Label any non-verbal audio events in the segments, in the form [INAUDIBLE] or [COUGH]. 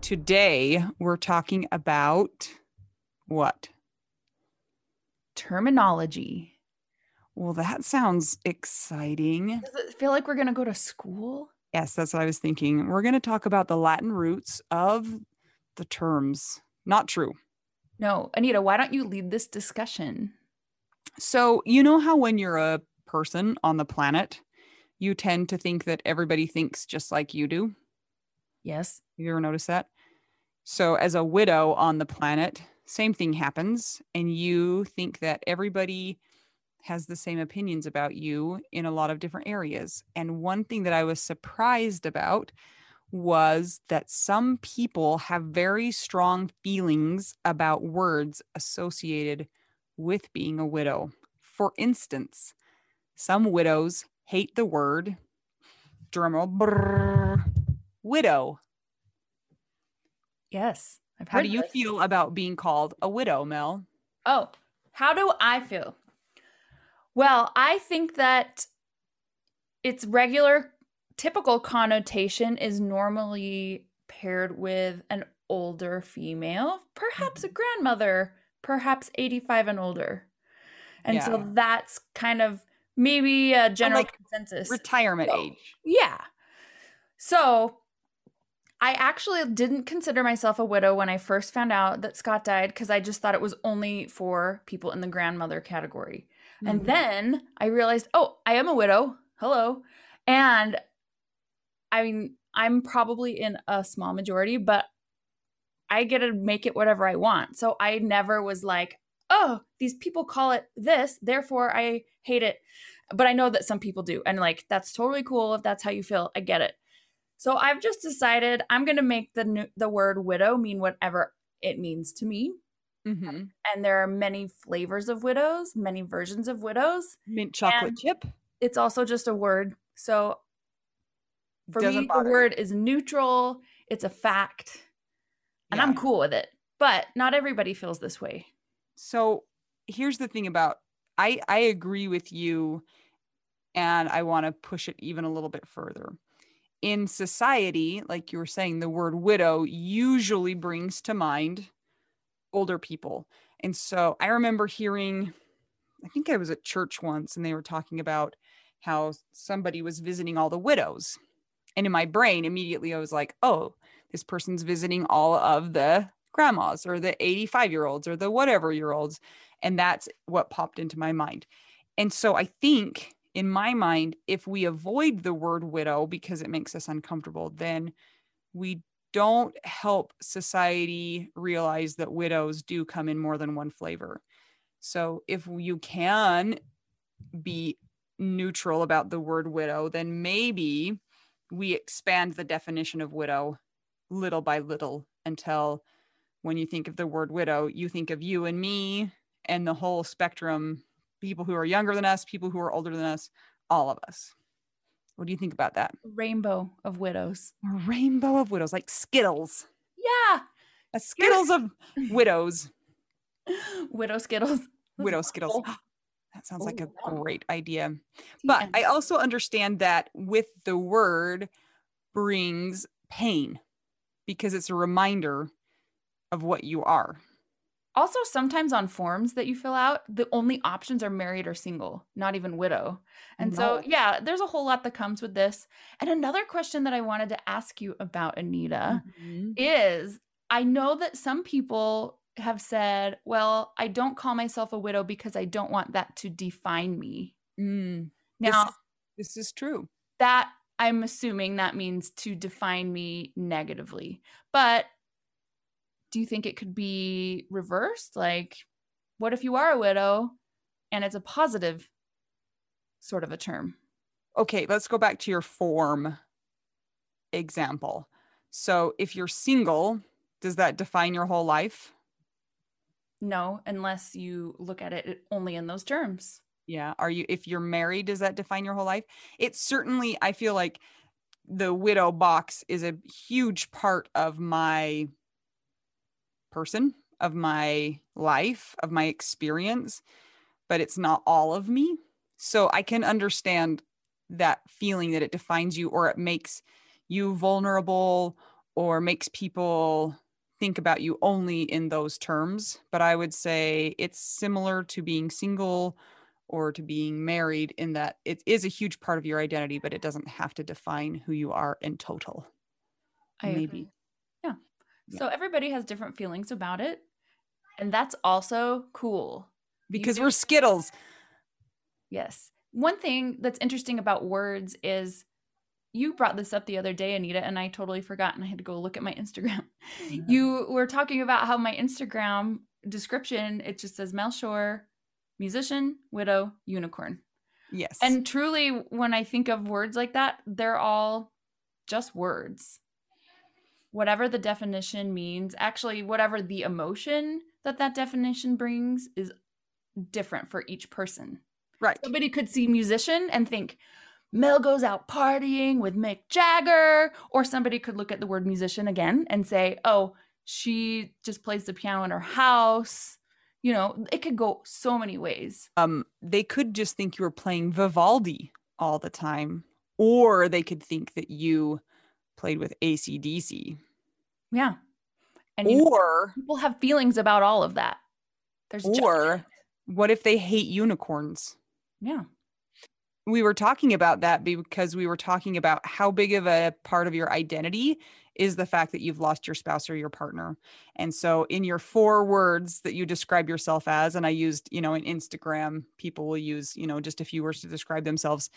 Today, we're talking about what? Terminology. Well, that sounds exciting. Does it feel like we're going to go to school? Yes, that's what I was thinking. We're going to talk about the Latin roots of the terms. Not true. No, Anita, why don't you lead this discussion? So, you know how when you're a person on the planet, you tend to think that everybody thinks just like you do? Yes. Have you ever noticed that? So, as a widow on the planet, same thing happens. And you think that everybody has the same opinions about you in a lot of different areas. And one thing that I was surprised about was that some people have very strong feelings about words associated with being a widow. For instance, some widows hate the word drumroll brrr, widow. Yes. I've How do you this. feel about being called a widow, Mel? Oh, how do I feel? Well, I think that its regular, typical connotation is normally paired with an older female, perhaps a mm-hmm. grandmother, perhaps 85 and older. And so that's kind of maybe a general like consensus. Retirement So- age. Yeah. So I actually didn't consider myself a widow when I first found out that Scott died because I just thought it was only for people in the grandmother category. And Mhm. then I realized, oh, I am a widow. Hello. And I mean, I'm probably in a small majority, but I get to make it whatever I want. So I never was like, oh, these people call it this, therefore I hate it. But I know that some people do. And like, that's totally cool if that's how you feel. I get it. So I've just decided I'm going to make the new, the word widow mean whatever it means to me. Mhm. And there are many flavors of widows, many versions of widows. Mint chocolate chip. It's also just a word. So for Doesn't me, the bother you. word is neutral. It's a fact. And I'm cool with it. But not everybody feels this way. So here's the thing about I I agree with you and I want to push it even a little bit further. In society, like you were saying, the word widow usually brings to mind older people. And so I remember hearing, I think I was at church once and they were talking about how somebody was visiting all the widows. And in my brain, immediately I was like, oh, this person's visiting all of the grandmas or the 85 year olds or the whatever year olds. And that's what popped into my mind. And so I think in my mind, if we avoid the word widow because it makes us uncomfortable, then we don't help society realize that widows do come in more than one flavor. So if you can be neutral about the word widow, then maybe we expand the definition of widow little by little until when you think of the word widow, you think of you and me and the whole spectrum people who are younger than us, people who are older than us, all of us. What do you think about that? Rainbow of widows. A rainbow of widows, like Skittles. Yeah. A Skittles of [LAUGHS] widows. Widow Skittles. Widow Skittles. Ah, that sounds like a great idea. But I also understand that with the word brings pain because it's a reminder of what you are. Also, sometimes on forms that you fill out, the only options are married or single, not even widow. And no. so, yeah, there's a whole lot that comes with this. And another question that I wanted to ask you about, Anita, mm-hmm. is I know that some people have said, well, I don't call myself a widow because I don't want that to define me. Mm. Now, this, this is true. That I'm assuming that means to define me negatively. But do you think it could be reversed? Like, what if you are a widow and it's a positive sort of a term? Okay, let's go back to your form example. So, if you're single, does that define your whole life? No, unless you look at it only in those terms. Yeah. Are you, if you're married, does that define your whole life? It's certainly, I feel like the widow box is a huge part of my person, of my life, of my experience, but it's not all of me. So I can understand that feeling that it defines you or it makes you vulnerable or makes people think about you only in those terms. But I would say it's similar to being single or to being married in that it is a huge part of your identity, but it doesn't have to define who you are in total. I Maybe. Agree. So everybody has different feelings about it. And that's also cool. Because we're Skittles. Yes. One thing that's interesting about words is you brought this up the other day, Anita, and I totally forgot and I had to go look at my Instagram. Yeah. [LAUGHS] You were talking about how my Instagram description, it just says Mel Shore, musician, widow, unicorn. Yes. And truly, when I think of words like that, they're all just words whatever the definition means, actually, whatever the emotion that that definition brings is different for each person. Right. Somebody could see musician and think, Mel goes out partying with Mick Jagger. Or somebody could look at the word musician again and say, oh, she just plays the piano in her house. You know, it could go so many ways. Um, they could just think you were playing Vivaldi all the time, or they could think that you played with ACDC. Yeah. And or know, people have feelings about all of that. There's or judgment. what if they hate unicorns? Yeah. We were talking about that because we were talking about how big of a part of your identity is the fact that you've lost your spouse or your partner. And so in your four words that you describe yourself as and I used, you know, in Instagram people will use, you know, just a few words to describe themselves.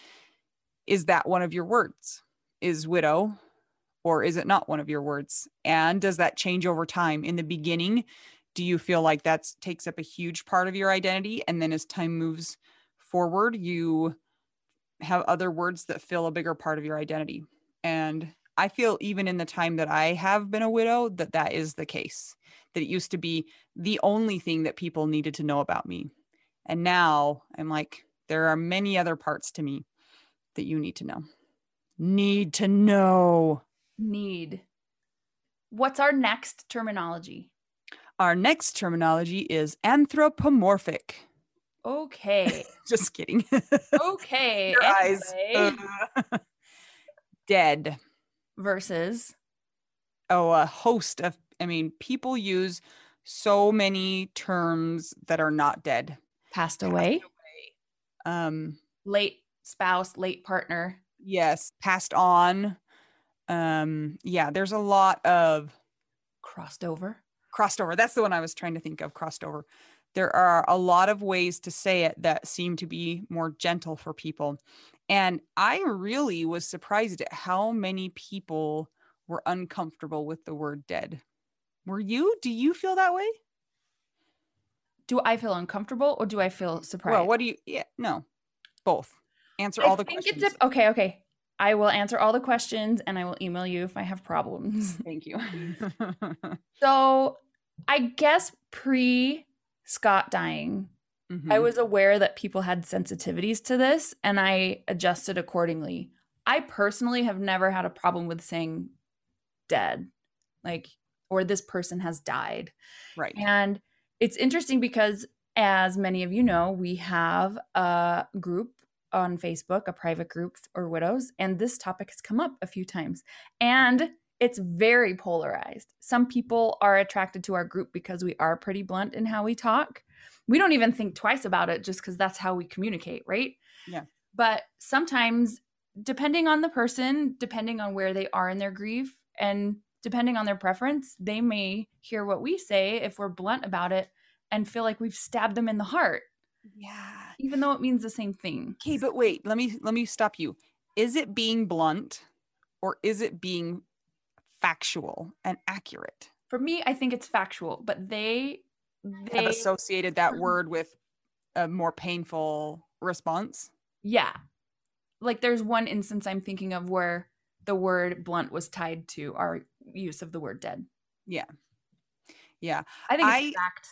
Is that one of your words? Is widow, or is it not one of your words? And does that change over time? In the beginning, do you feel like that takes up a huge part of your identity? And then as time moves forward, you have other words that fill a bigger part of your identity. And I feel even in the time that I have been a widow, that that is the case, that it used to be the only thing that people needed to know about me. And now I'm like, there are many other parts to me that you need to know. Need to know need. What's our next terminology? Our next terminology is anthropomorphic. Okay. [LAUGHS] Just kidding. okay. [LAUGHS] Your anyway. eyes. Uh, [LAUGHS] dead. Versus. Oh, a host of, I mean, people use so many terms that are not dead. Passed away. Um, Late spouse, late partner. yes, passed on. Um, yeah, there's a lot of Crossed over. crossed over. That's the one I was trying to think of, crossed over. There are a lot of ways to say it that seem to be more gentle for people. And I really was surprised at how many people were uncomfortable with the word dead. Were you? Do you feel that way? Do I feel uncomfortable or do I feel surprised? Well, what do you? Yeah, no, both. Answer I all the think questions. It's a, okay, okay. I will answer all the questions and I will email you if I have problems. [LAUGHS] Thank you. [LAUGHS] So I guess pre Scott dying, I Mhm. was aware that people had sensitivities to this and I adjusted accordingly. I personally have never had a problem with saying dead, like, or this person has died. right. And it's interesting because, as many of you know, we have a group on Facebook, a private group for widows, and this topic has come up a few times. And it's very polarized. Some people are attracted to our group because we are pretty blunt in how we talk. We don't even think twice about it just because that's how we communicate, right? Yeah. But sometimes, depending on the person, depending on where they are in their grief, and depending on their preference, they may hear what we say if we're blunt about it and feel like we've stabbed them in the heart, Yeah. even though it means the same thing. Okay, but wait, let me let me stop you. Is it being blunt or is it being factual and accurate? For me, I think it's factual, but they Have they associated that mm. word with a more painful response? yeah. Like there's one instance I'm thinking of where the word blunt was tied to our use of the word dead. Yeah. Yeah. I think it's I- fact.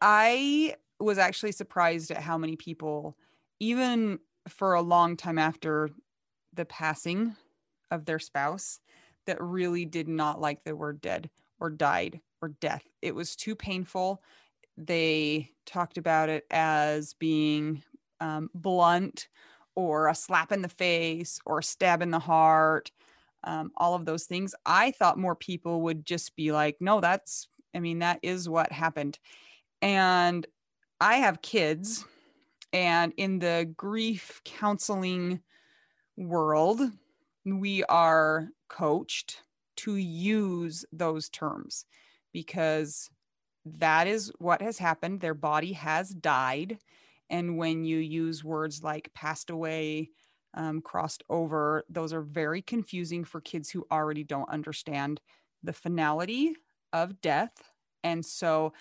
I was actually surprised at how many people, even for a long time after the passing of their spouse, that really did not like the word dead or died or death. It was too painful. They talked about it as being um, blunt or a slap in the face or a stab in the heart, um, all of those things. I thought more people would just be like, no, that's, I mean, that is what happened. And I have kids, and in the grief counseling world, we are coached to use those terms because that is what has happened. Their body has died. And when you use words like passed away, um, crossed over, those are very confusing for kids who already don't understand the finality of death. And so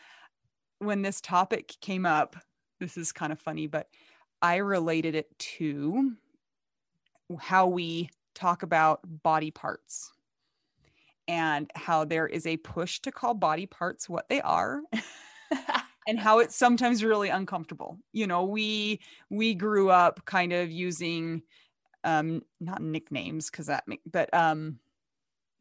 when this topic came up, this is kind of funny, but I related it to how we talk about body parts and how there is a push to call body parts what they are [LAUGHS] and how it's sometimes really uncomfortable. You know, we we grew up kind of using um not nicknames cuz that make, but um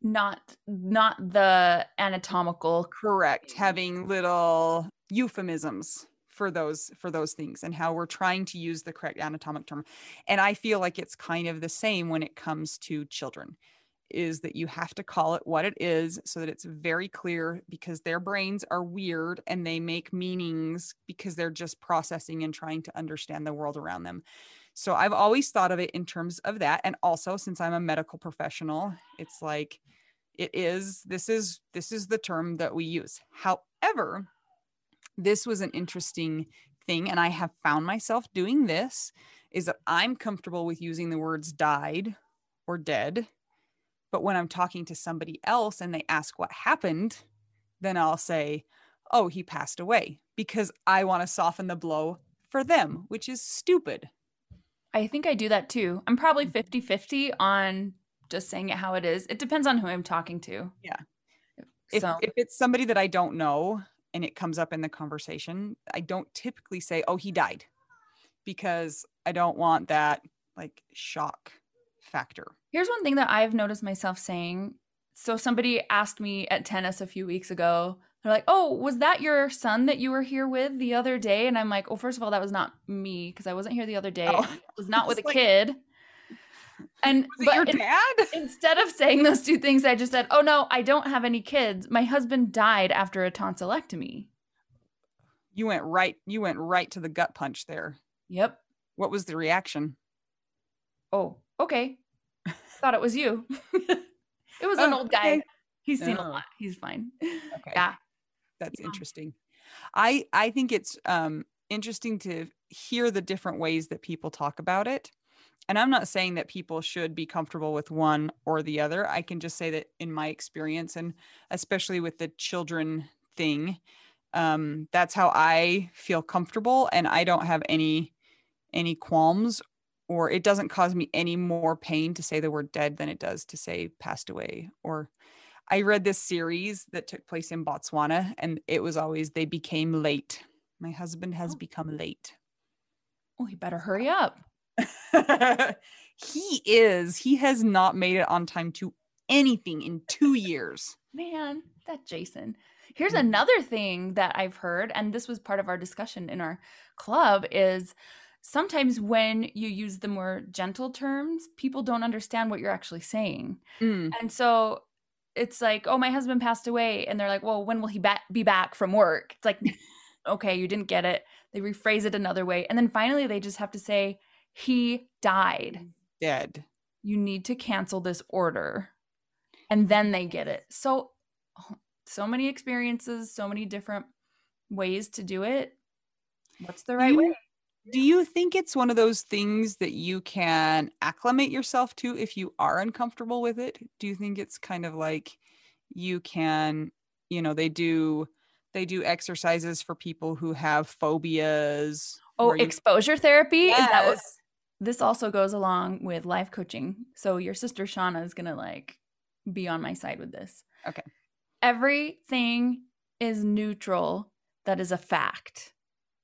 not not the anatomical correct having little euphemisms for those for those things and how we're trying to use the correct anatomic term. And i feel like it's kind of the same when it comes to children is that you have to call it what it is so that it's very clear because their brains are weird and they make meanings because they're just processing and trying to understand the world around them. So i've always thought of it in terms of that. And also since i'm a medical professional it's like it is this is this is the term that we use. However this was an interesting thing and i have found myself doing this is that i'm comfortable with using the words died or dead but when i'm talking to somebody else and they ask what happened then i'll say oh he passed away because i want to soften the blow for them which is stupid I think I do that too. I'm probably Mm-hmm. 50 50 on just saying it how it is. It depends on who I'm talking to. Yeah. if, So, if it's somebody that i don't know and it comes up in the conversation i don't typically say oh he died because i don't want that like shock factor here's one thing that I've noticed myself saying. So, somebody asked me at tennis a few weeks ago, they're like, Oh, was that your son that you were here with the other day? And I'm like, Oh, first of all, that was not me because I wasn't here the other day. Oh. I was not [LAUGHS] with a like- kid. And [LAUGHS] but your in- dad? [LAUGHS] instead of saying those two things, I just said, "Oh no, I don't have any kids. My husband died after a tonsillectomy." You went right. You went right to the gut punch there. Yep. What was the reaction? Oh, okay. Thought it was you. [LAUGHS] it was an Oh, old guy. okay. He's seen a Oh. lot. He's fine. Okay. Yeah. that's Yeah. interesting i i think it's um interesting to hear the different ways that people talk about it and i'm not saying that people should be comfortable with one or the other i can just say that in my experience and especially with the children thing um that's how i feel comfortable and i don't have any any qualms or it doesn't cause me any more pain to say the word dead than it does to say passed away or I read this series that took place in Botswana, and it was always they became late. My husband has Oh. become late. Oh, he better hurry up. [LAUGHS] he is. He has not made it on time to anything in two years. Man, that Jason. Here's Mhm. another thing that I've heard, and this was part of our discussion in our club, is sometimes when you use the more gentle terms, people don't understand what you're actually saying. Mm, And so it's like, oh, my husband passed away. And they're like, well, when will he ba- be back from work? It's like, [LAUGHS] okay, you didn't get it. They rephrase it another way. And then finally, they just have to say, he died. dead. You need to cancel this order. And then they get it. So, so many experiences, so many different ways to do it. What's the right You- way? Do you think it's one of those things that you can acclimate yourself to if you are uncomfortable with it? Do you think it's kind of like you can, you know, they do they do exercises for people who have phobias. Oh, you- exposure therapy? Is that what Yes. This also goes along with life coaching. So your sister Shauna is gonna like be on my side with this. Okay. Everything is neutral that is a fact.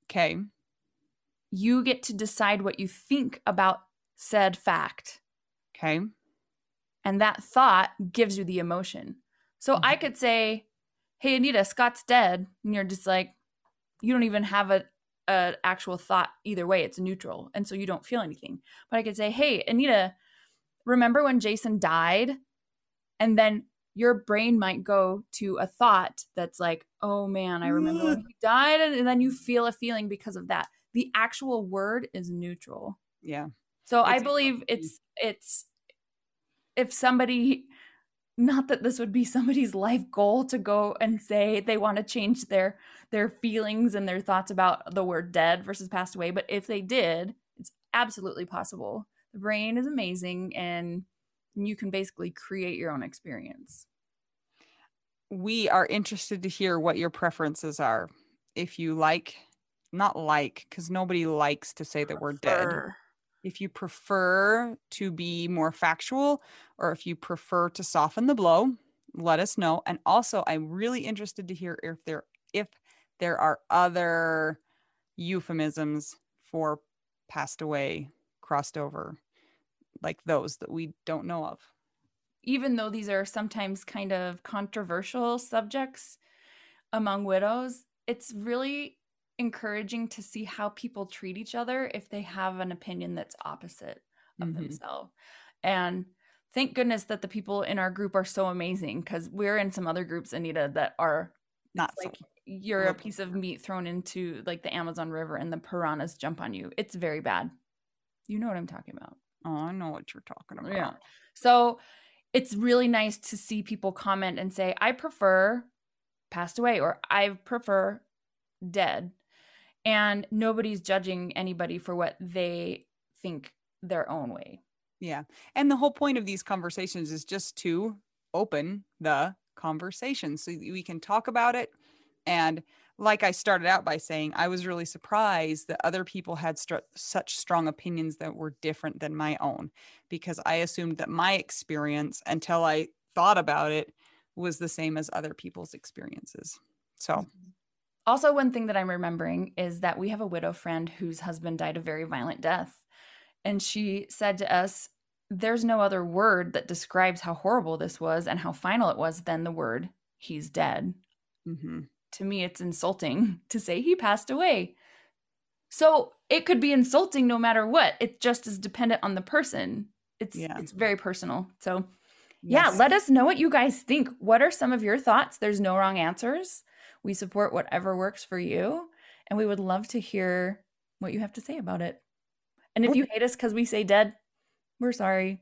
Okay. You get to decide what you think about said fact. Okay. And that thought gives you the emotion. So I Mhm. could say, Hey Anita, Scott's dead. And you're just like, you don't even have a, a actual thought either way. It's neutral. And so you don't feel anything. But I could say, Hey, Anita, remember when Jason died? And then your brain might go to a thought that's like, oh man, I remember when he died. And then you feel a feeling because of that. The actual word is neutral. Yeah. So I believe it's it's if somebody not that this would be somebody's life goal to go and say they want to change their their feelings and their thoughts about the word dead versus passed away, but if they did, it's absolutely possible. The brain is amazing and you can basically create your own experience. We are interested to hear what your preferences are. If you like, not like, because nobody likes to say that we're dead. If you prefer to be more factual or if you prefer to soften the blow let us know. And also i'm really interested to hear if there if there are other euphemisms for passed away crossed over like those that we don't know of. Even though these are sometimes kind of controversial subjects among widows, it's really encouraging to see how people treat each other if they have an opinion that's opposite of Mhm. themselves. And thank goodness that the people in our group are so amazing because we're in some other groups, Anita, that are not like so you're a piece of meat thrown into like the Amazon River and the piranhas jump on you. It's very bad. You know what I'm talking about. oh i know what you're talking about Yeah. So it's really nice to see people comment and say, I prefer passed away or I prefer dead. And nobody's judging anybody for what they think their own way. Yeah. And the whole point of these conversations is just to open the conversation so we can talk about it. And like I started out by saying, I was really surprised that other people had str- such strong opinions that were different than my own because I assumed that my experience until I thought about it was the same as other people's experiences. So, mm-hmm. Also, one thing that I'm remembering is that we have a widow friend whose husband died a very violent death. And she said to us, There's no other word that describes how horrible this was and how final it was than the word, he's dead. mhm. to me it's insulting [LAUGHS] to say he passed away. So it could be insulting no matter what. It just is dependent on the person. It's Yeah. it's very personal. So yeah, let us know what you guys think. What are some of your thoughts? There's no wrong answers. We support whatever works for you, and we would love to hear what you have to say about it. And if you hate us because we say dead, we're sorry.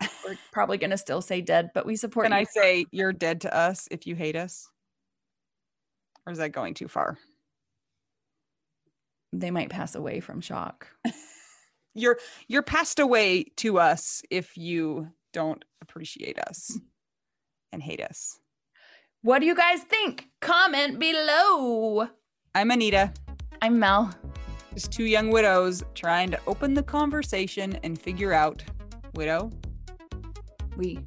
We're probably gonna still say dead, but we support Can you. I say you're dead to us if you hate us? Or is that going too far? they might pass away from shock. [LAUGHS] You're you're passed away to us if you don't appreciate us and hate us. What do you guys think? Comment below. I'm Anita, I'm Mel. just two young widows trying to open the conversation and figure out widow We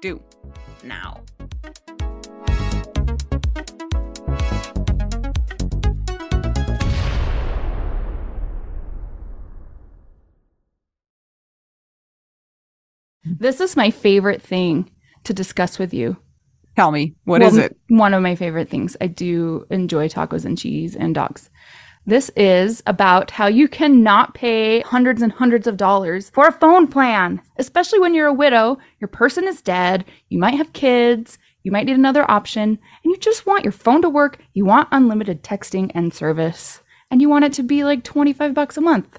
do. now. This is my favorite thing to discuss with you. Tell me, what Well, is it? One of my favorite things. I do enjoy tacos and cheese and dogs. This is about how you cannot pay hundreds and hundreds of dollars for a phone plan, especially when you're a widow, your person is dead, you might have kids, you might need another option, and you just want your phone to work, you want unlimited texting and service, and you want it to be like 25 bucks a month.